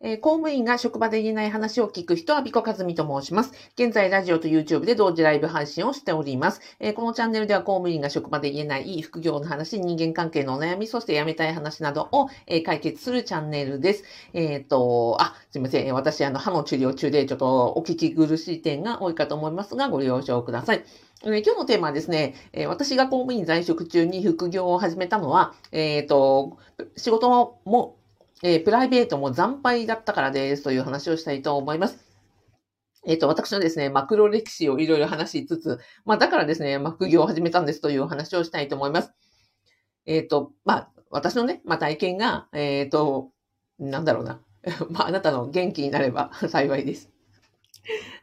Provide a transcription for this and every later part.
えー、公務員が職場で言えない話を聞く人は、ビコカズミと申します。現在、ラジオと YouTube で同時ライブ配信をしております。えー、このチャンネルでは、公務員が職場で言えない副業の話、人間関係のお悩み、そして辞めたい話などを、えー、解決するチャンネルです。えっ、と、あ、すいません。私、あの、歯の治療中で、ちょっとお聞き苦しい点が多いかと思いますが、ご了承ください。え今日のテーマはですね、え私が公務員在職中に副業を始めたのは、えっ、と、仕事もえー、プライベートも惨敗だったからですという話をしたいと思います。えっ、ー、と、私のですね、マクロ歴史をいろいろ話しつつ、まあ、だからですね、副業を始めたんですという話をしたいと思います。えっ、ー、と、まあ、私のね、まあ、体験が、えっ、と、なんだろうな。まあ、あなたの元気になれば 幸いです。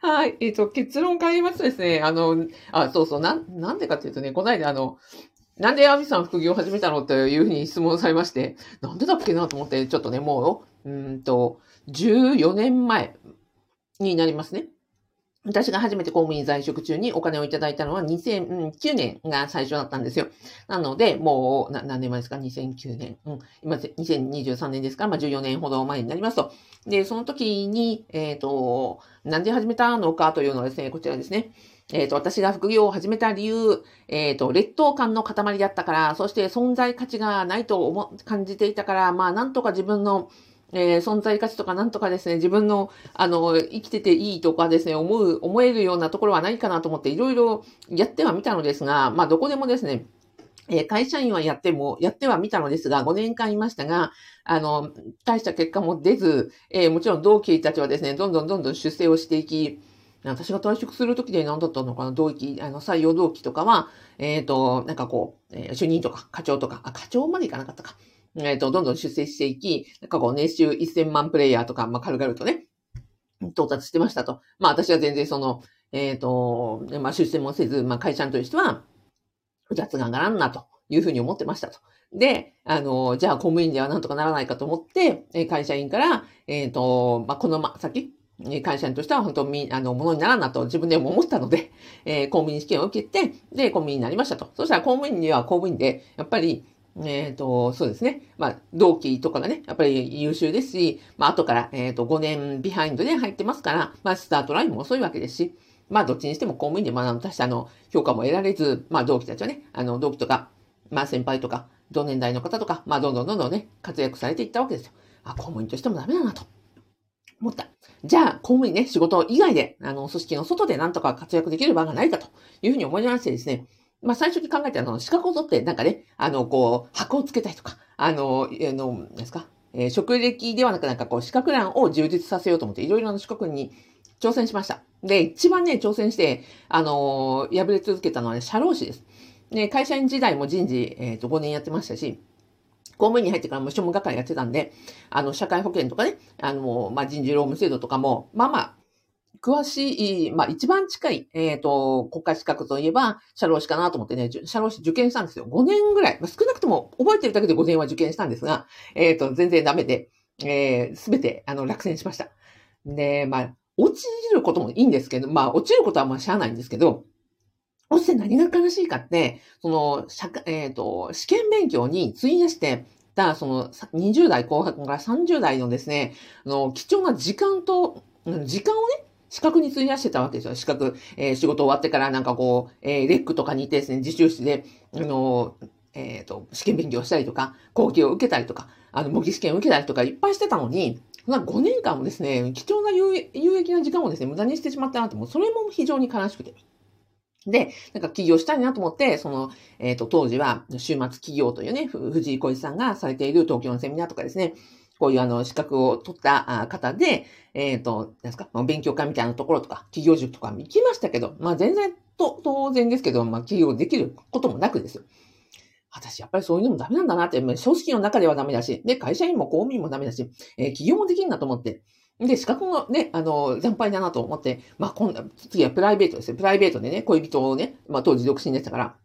はい。えっ、と、結論から言いますとですね、あの、あ、そうそう、な、なんでかっていうとね、この間、あの、なんでアミさん副業始めたのというふうに質問されまして、なんでだっけなと思って、ちょっとね、もう、うんと、14年前になりますね。私が初めて公務員在職中にお金をいただいたのは2009年が最初だったんですよ。なので、もう、何年前ですか ?2009 年。うん。今、2023年ですか？ら、まあ14年ほど前になりますと。で、その時に、えっ、ー、と、なんで始めたのかというのはですね、こちらですね。えっ、ー、と、私が副業を始めた理由、えっ、ー、と、劣等感の塊だったから、そして存在価値がないと思、感じていたから、まあ、なんとか自分の、えー、存在価値とかなんとかですね、自分の、あの、生きてていいとかですね、思う、思えるようなところはないかなと思っていろいろやってはみたのですが、まあ、どこでもですね、えー、会社員はやっても、やってはみたのですが、5年間いましたが、あの、大した結果も出ず、えー、もちろん同期たちはですね、どんどんどんどん出世をしていき、私が退職するときで何だったのかな同期、あの、採用同期とかは、えっ、ー、と、なんかこう、えー、主任とか課長とか、あ、課長までいかなかったか。えっ、ー、と、どんどん出世していき、なんかこう、年収1000万プレイヤーとか、まあ、軽々とね、到達してましたと。まあ、私は全然その、えっ、と、まあ、出世もせず、まあ、会社としては、雑が上がらんなというふうに思ってましたと。で、あの、じゃあ公務員ではなんとかならないかと思って、会社員から、えっ、と、まあ、このま、先、会社員としては本当に、あの、ものにならんなと自分でも思ったので、えー、公務員試験を受けて、で、公務員になりましたと。そしたら公務員には公務員で、やっぱり、えっ、ー、と、そうですね。まあ、同期とかがね、やっぱり優秀ですし、まあ、後から、えっ、ー、と、5年ビハインドで入ってますから、まあ、スタートラインも遅いわけですし、まあ、どっちにしても公務員で、まあ、他社の評価も得られず、まあ、同期たちはね、あの、同期とか、まあ、先輩とか、同年代の方とか、まあ、どんどんどんどんね、活躍されていったわけですよ。あ、公務員としてもダメだなと。思った。じゃあ、公務員ね、仕事以外で、あの、組織の外でなんとか活躍できる場がないかというふうに思いましてですね、まあ、最初に考えたのは、資格を取って、なんかね、あの、こう、箱をつけたりとか、あの、あの、なんですか、えー、職歴ではなく、なんかこう、資格欄を充実させようと思って、いろいろな資格に挑戦しました。で、一番ね、挑戦して、あのー、破れ続けたのはね、社労士です。で、会社員時代も人事、えっ、ー、と、5年やってましたし、公務員に入ってからも庶務係やってたんで、あの、社会保険とかね、あの、まあ、人事労務制度とかも、まあまあ、詳しい、まあ一番近い、えっ、ー、と、国家資格といえば、社労士かなと思ってね、社労士受験したんですよ。5年ぐらい。まあ、少なくとも覚えてるだけで5年は受験したんですが、えっ、ー、と、全然ダメで、えす、べて、あの、落選しました。で、まあ、落ちることもいいんですけど、まあ、落ちることはまあしゃあないんですけど、落ちて何が悲しいかって、その、えっ、ー、と、試験勉強に費やしてた、その、20代後半から30代のですね、あの、貴重な時間と、時間をね、資格に費やしてたわけですよ。資格、えー、仕事終わってからなんかこう、えー、レックとかにいてですね、自習室で、あの、えっ、ー、と、試験勉強したりとか、講義を受けたりとか、あの、模擬試験を受けたりとかいっぱいしてたのに、まあ、5年間もですね、貴重な有益な時間をですね、無駄にしてしまったなと、もうそれも非常に悲しくて。で、なんか起業したいなと思って、その、えっ、ー、と、当時は、週末起業というね、藤井小一さんがされている東京のセミナーとかですね、こういうあの、資格を取った方で、えっ、ー、と、なんですか、勉強会みたいなところとか、企業塾とか行きましたけど、まあ全然と、当然ですけど、まあ起業できることもなくですよ。私、やっぱりそういうのもダメなんだなって、組織の中ではダメだし、で、会社員も公務員もダメだし、えー、起業もできるんだと思って、で、資格もね、あの、惨敗だなと思って、まあ、今度、次はプライベートですよ。プライベートでね、恋人をね、まあ、当時独身でしたから、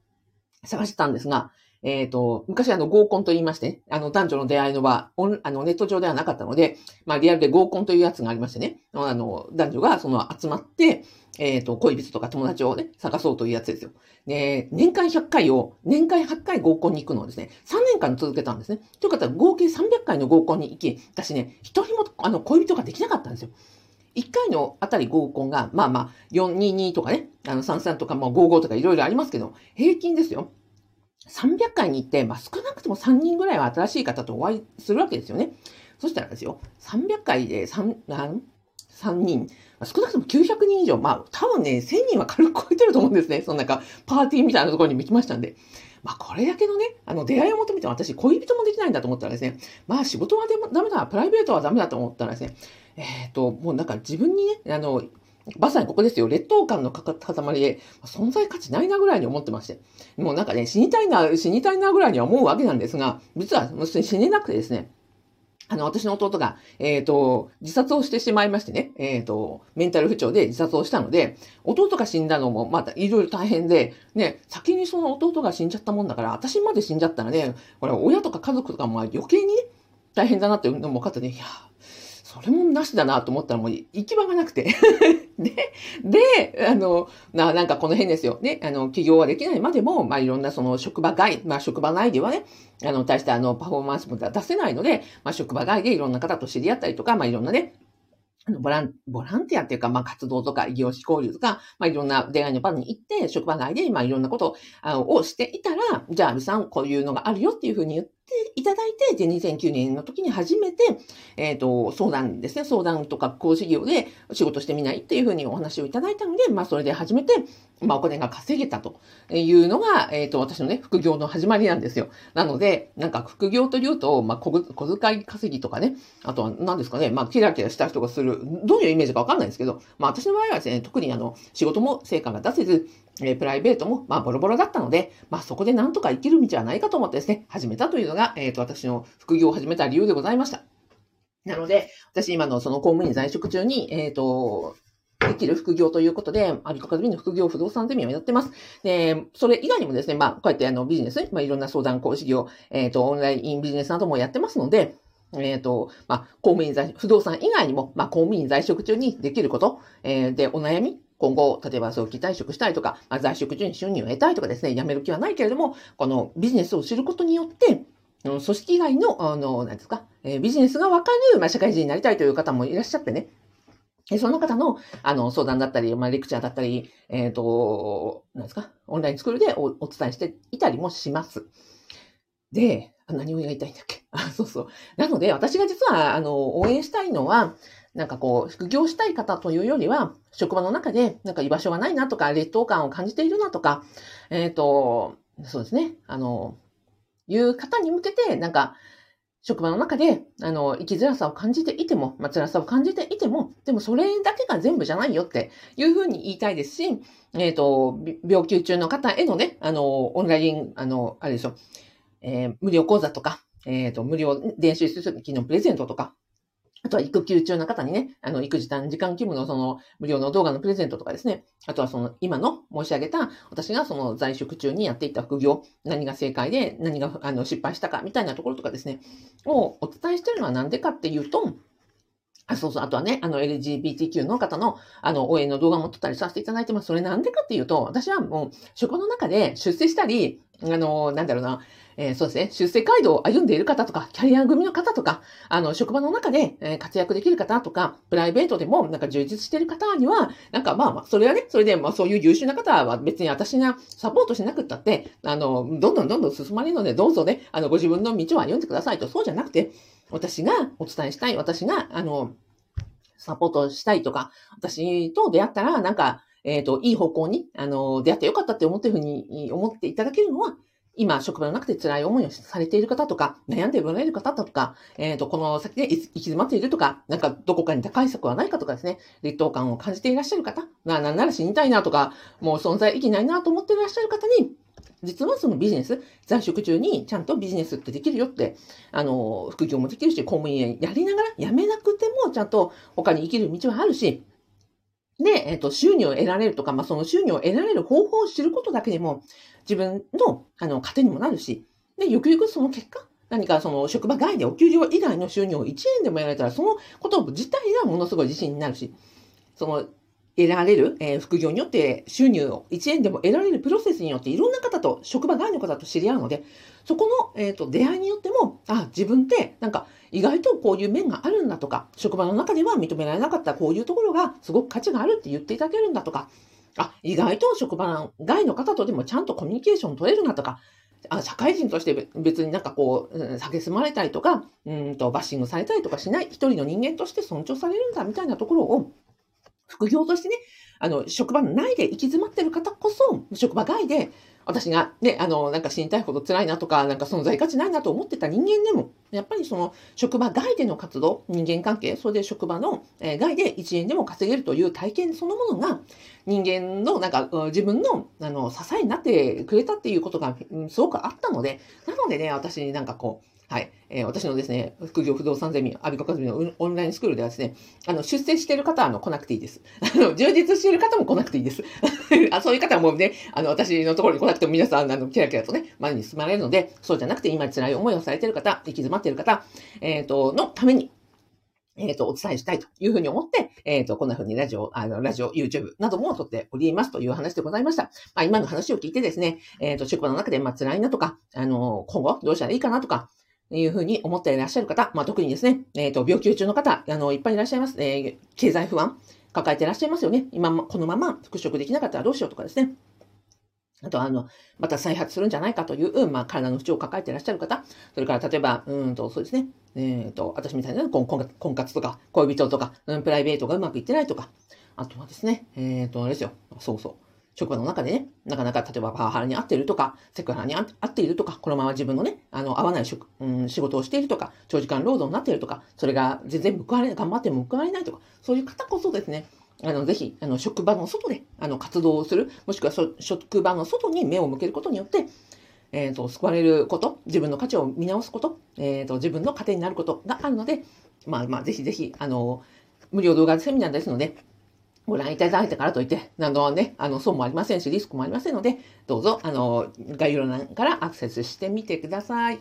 探してたんですが、えっ、と、昔あの合コンと言いましてね、あの男女の出会いの場、オンあのネット上ではなかったので、まあリアルで合コンというやつがありましてね、あの男女がその集まって、えっ、と、恋人とか友達をね、探そうというやつですよ。で、年間100回を、年間8回合コンに行くのをですね、3年間続けたんですね。ということは合計300回の合コンに行き、私ね、一人もあの恋人ができなかったんですよ。1回のあたり合コンが、まあまあ、422とかね、あの33とか、まあ55とかいろいろありますけど、平均ですよ。300回に行って、まあ少なくとも3人ぐらいは新しい方とお会いするわけですよね。そしたらですよ、300回で 3, 3人、少なくとも900人以上、まあ多分ね、1000人は軽く超えてると思うんですね。そのなんか、パーティーみたいなところに行きましたんで。まあこれだけのね、あの出会いを求めて私恋人もできないんだと思ったらですね、まあ仕事はダメだ、プライベートはダメだと思ったらですね、えっ、ー、と、もうなんか自分にね、あの、まさにここですよ。劣等感の塊で、存在価値ないなぐらいに思ってまして。もうなんかね、死にたいな、死にたいなぐらいには思うわけなんですが、実は死ねなくてですね、あの、私の弟が、えっ、ー、と、自殺をしてしまいましてね、えっ、ー、と、メンタル不調で自殺をしたので、弟が死んだのもまたいろいろ大変で、ね、先にその弟が死んじゃったもんだから、私まで死んじゃったらね、これ親とか家族とかも余計に、大変だなっていうのも分かってね、いや、それもなしだなと思ったらもう行き場がなくて で、で、あの、な、なんかこの辺ですよ。ね、あの、起業はできないまでも、まあいろんなその職場外、まあ職場内ではね、あの、対してあの、パフォーマンスも出せないので、まあ職場外でいろんな方と知り合ったりとか、まあいろんなね、あの、ボラン、ボランティアっていうか、まあ、活動とか、異業種交流とか、まあ、いろんな出会いの場に行って、職場内で、まあ、いろんなことをしていたら、じゃあ、アビさん、こういうのがあるよっていうふうに言っていただいて、で、2009年の時に初めて、えっ、ー、と、相談ですね、相談とか講師業で仕事してみないっていうふうにお話をいただいたので、まあ、それで初めて、まあ、お金が稼げたというのが、えっ、ー、と、私のね、副業の始まりなんですよ。なので、なんか副業というと、まあ、小遣い稼ぎとかね、あとは何ですかね、まあ、キラキラした人がする、どういうイメージかわかんないんですけど、まあ、私の場合はですね、特にあの、仕事も成果が出せず、えー、プライベートも、まあ、ボロボロだったので、まあ、そこでなんとか生きる道はないかと思ってですね、始めたというのが、えっ、ー、と、私の副業を始めた理由でございました。なので、私今のその公務員在職中に、えっ、ー、と、できる副業ということで、アビコカズミの副業不動産ゼミをやってます。で、それ以外にもですね、まあ、こうやってあのビジネス、まあ、いろんな相談講師業、えっ、ー、と、オンラインビジネスなどもやってますので、えっ、ー、と、まあ、公務員在、不動産以外にも、まあ、公務員在職中にできること、えー、で、お悩み、今後、例えば早期退職したいとか、まあ、在職中に収入を得たいとかですね、辞める気はないけれども、このビジネスを知ることによって、組織外の、あの、何ですか、えー、ビジネスがわかる、まあ、社会人になりたいという方もいらっしゃってね。その方の、あの、相談だったり、まあ、レクチャーだったり、えっ、ー、と、何ですか、オンラインスクールでお伝えしていたりもします。で、何を言いたいんだっけ？あ、そうそう。なので、私が実は、あの、応援したいのは、なんかこう、副業したい方というよりは、職場の中で、なんか居場所がないなとか、劣等感を感じているなとか、えっ、ー、と、そうですね、あの、いう方に向けて、なんか、職場の中で、あの、生きづらさを感じていても、まあ、辛さを感じていても、でもそれだけが全部じゃないよっていうふうに言いたいですし、えっ、ー、と、病気中の方へのね、あの、オンライン、あの、あれでしょ、えー、無料講座とか、えっ、ー、と、無料電子書籍のプレゼントとか、あとは育休中の方にね、あの、育児短時間勤務のその無料の動画のプレゼントとかですね。あとはその今の申し上げた私がその在職中にやっていた副業、何が正解で何があの失敗したかみたいなところとかですね、をお伝えしてるのはなんでかっていうと、あ、そうそう。あとはね、あの、LGBTQ の方の、あの、応援の動画も撮ったりさせていただいてます。それなんでかっていうと、私はもう、職場の中で出世したり、あの、なんだろうな、えー、そうですね、出世街道を歩んでいる方とか、キャリア組の方とか、あの、職場の中で、え、活躍できる方とか、プライベートでもなんか充実している方には、なんかまあまあ、それはね、それでまあそういう優秀な方は別に私がサポートしなくったって、あの、どんどんどんどん進まれるので、どうぞね、あの、ご自分の道を歩んでくださいと、そうじゃなくて、私がお伝えしたい、私が、あの、サポートしたいとか、私と出会ったら、なんか、えっ、ー、と、いい方向に、あの、出会ってよかったって思ってるふうに思っていただけるのは、今、職場の中で辛い思いをされている方とか、悩んでおられる方とか、えっ、ー、と、この先で行き詰まっているとか、なんかどこかに高い策はないかとかですね、劣等感を感じていらっしゃる方、まあ、なんなら死にたいなとか、もう存在意義ないなと思っていらっしゃる方に、実はそのビジネス、在職中にちゃんとビジネスってできるよって、あの、副業もできるし、公務員やりながら、辞めなくてもちゃんと他に生きる道はあるし、で、えっ、ー、と、収入を得られるとか、まあ、その収入を得られる方法を知ることだけでも、自分の、あの、糧にもなるし、で、ゆくゆくその結果、何かその職場外でお給料以外の収入を1円でも得られたら、そのこと自体がものすごい自信になるし、その得られる、えー、副業によって収入を1円でも得られるプロセスによっていろんな方と、職場外の方と知り合うので、そこの、えーと、出会いによっても、あ、自分ってなんか意外とこういう面があるんだとか、職場の中では認められなかったこういうところがすごく価値があるって言っていただけるんだとか、あ、意外と職場外の方とでもちゃんとコミュニケーション取れるなとか、あ社会人として別になんかこう、うん、蔑まれたりとか、うんとバッシングされたりとかしない一人の人間として尊重されるんだみたいなところを、副業としてね、あの、職場内で行き詰まってる方こそ、職場外で、私がね、あの、なんか死にたいほど辛いなとか、なんか存在価値ないなと思ってた人間でも、やっぱりその職場外での活動、人間関係、それで職場の、え外で1円でも稼げるという体験そのものが、人間のなんか自分のあの支えになってくれたっていうことが、すごくあったので、なのでね、私になんかこう、はい。えー、私のですね、副業不動産ゼミ、アビコカズミのオンラインスクールではですね、あの、出世してる方はあの来なくていいです。あの、充実している方も来なくていいです。あそういう方はもうね、あの、私のところに来なくても皆さん、あの、キラキラとね、前に進まれるので、そうじゃなくて今辛い思いをされてる方、行き詰まっている方、えっ、ー、と、のために、えっ、ー、と、お伝えしたいというふうに思って、えっ、ー、と、こんなふうにラジオ、あの、ラジオ、YouTube なども撮っておりますという話でございました。まあ、今の話を聞いてですね、えっ、と、職場の中で、まあ、辛いなとか、あの、今後どうしたらいいかなとか、いうふうに思っていらっしゃる方、まあ、特にですね、えっ、ー、と、病気中の方、あの、いっぱいいらっしゃいます。えー、経済不安、抱えていらっしゃいますよね。今、このまま復職できなかったらどうしようとかですね。あと、あの、また再発するんじゃないかという、まあ、体の不調を抱えていらっしゃる方、それから、例えば、うんと、そうですね、えっ、ー、と、私みたいな婚婚活とか、恋人とか、プライベートがうまくいってないとか、あとはですね、えっ、ー、と、あれですよ、そうそう。職場の中でね、なかなか例えばパワハラに合っているとか、セクハラに合っているとか、このまま自分のね、あの、合わない職、うん、仕事をしているとか、長時間労働になっているとか、それが全然報われない、頑張っても報われないとか、そういう方こそですね、あの、ぜひ、あの、職場の外で、あの、活動をする、もしくは職場の外に目を向けることによって、えっ、ー、と、救われること、自分の価値を見直すこと、えっ、ー、と、自分の糧になることがあるので、まあまあ、ぜひぜひ、あの、無料動画セミナーですので、ご覧いただいたからといって、何度ね、あの、損もありませんし、リスクもありませんので、どうぞ、あの、概要欄からアクセスしてみてください。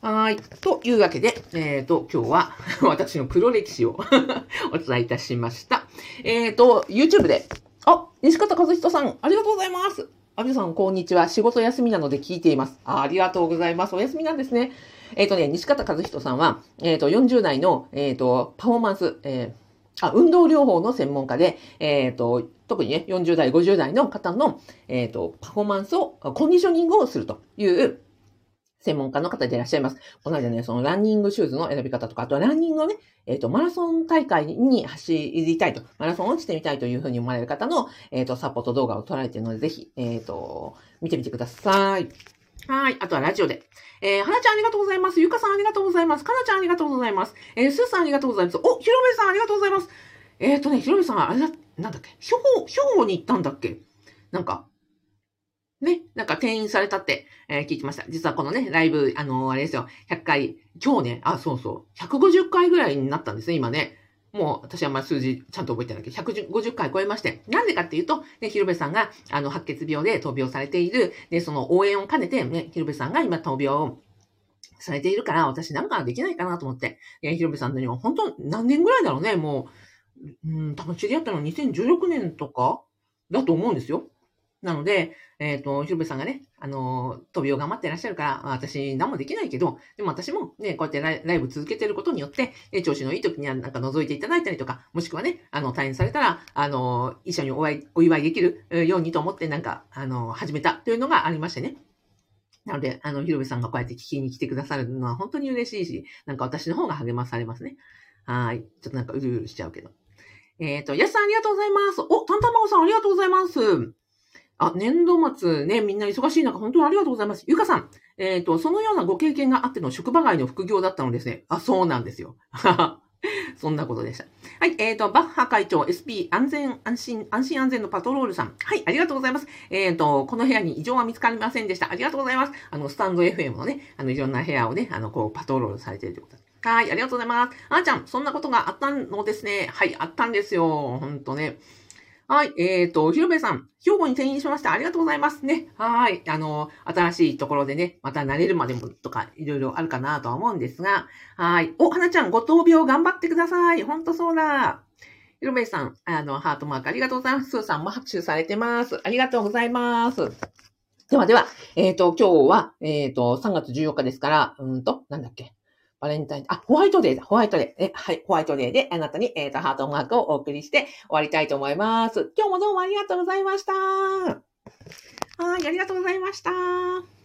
はい。というわけで、えっ、ー、と、今日は 私の黒歴史を お伝えいたしました。えっ、ー、と、YouTube で、あ、西方和人さん、ありがとうございます。あみさん、こんにちは。仕事休みなので聞いています。あありがとうございます。お休みなんですね。えっ、ー、とね、西方和人さんは、えっ、と、40代の、えっ、と、パフォーマンス、えーあ運動療法の専門家で、えっ、ー、と、特にね、40代、50代の方の、えっ、ー、と、パフォーマンスを、コンディショニングをするという専門家の方でいらっしゃいます。この間ね、そのランニングシューズの選び方とか、あとはランニングをね、えっ、ー、と、マラソン大会に走りたいと、マラソンをしてみたいというふうに思われる方の、えっ、と、サポート動画を撮られているので、ぜひ、えっ、と、見てみてください。はい。あとはラジオで。えー、はなちゃんありがとうございます。ゆかさんありがとうございます。かなちゃんありがとうございます。えー、すーさんありがとうございます。お、ひろめさんありがとうございます。えっ、ー、とね、ひろめさんあれだ、なんだっけ？兵庫、兵庫に行ったんだっけ？なんか、ね、なんか転院されたって、えー、聞いてました。実はこのね、ライブ、あのー、あれですよ、100回、今日ね、あ、そうそう、150回ぐらいになったんですね、今ね。もう、私はまあ数字ちゃんと覚えてないけど、150回超えまして。なんでかっていうと、ね、広部さんが、あの、白血病で闘病されている、で、その応援を兼ねて、ね、広部さんが今闘病をされているから、私なんかできないかなと思って、え広部さんのには本当何年ぐらいだろうね、もう、うん、多分知り合ったのは2016年とかだと思うんですよ。なので、えっ、ー、と、広部さんがね、あの、飛びを頑張ってらっしゃるから、私何もできないけど、でも私もね、こうやってライブ続けてることによって、ね、調子のいい時にはなんか覗いていただいたりとか、もしくはね、あの、退院されたら、あの、一緒におお祝いできるようにと思ってなんか、あの、始めたというのがありましてね。なので、あの、広部さんがこうやって聞きに来てくださるのは本当に嬉しいし、なんか私の方が励まされますね。はい。ちょっとなんかうるうるしちゃうけど。えっ、ー、と、やすさんありがとうございます。お、たんたまごさんありがとうございます。あ、年度末ね、みんな忙しい中、本当にありがとうございます。ゆかさん、えっ、ー、と、そのようなご経験があっての職場外の副業だったのですね。あ、そうなんですよ。そんなことでした。はい、えっ、ー、と、バッハ会長、SP 安全、安心、安心安全のパトロールさん。はい、ありがとうございます。えっ、ー、と、この部屋に異常は見つかりませんでした。ありがとうございます。あの、スタンド FM のね、あの、いろんな部屋をね、あの、こう、パトロールされているということです。はい、ありがとうございます。あーちゃん、そんなことがあったのですね。はい、あったんですよ。ほんとね。はい。えっ、ー、と、ひろべさん、兵庫に転院しました。ありがとうございますね。はい。あの、新しいところでね、また慣れるまでもとか、いろいろあるかなとは思うんですが、はい。お、はなちゃん、ご闘病頑張ってください。ほんとそうだ。ひろべさん、あの、ハートマークありがとうございます。スーさんも拍手されてます。ありがとうございます。ではでは、えっ、ー、と、今日は、えっ、ー、と、3月14日ですから、うんと、なんだっけ。バレンタイン、あ、ホワイトデーだ、ホワイトデー。え、はい、ホワイトデーであなたに、えっ、ー、と、ハートマークをお送りして終わりたいと思います。今日もどうもありがとうございました。はい、ありがとうございました。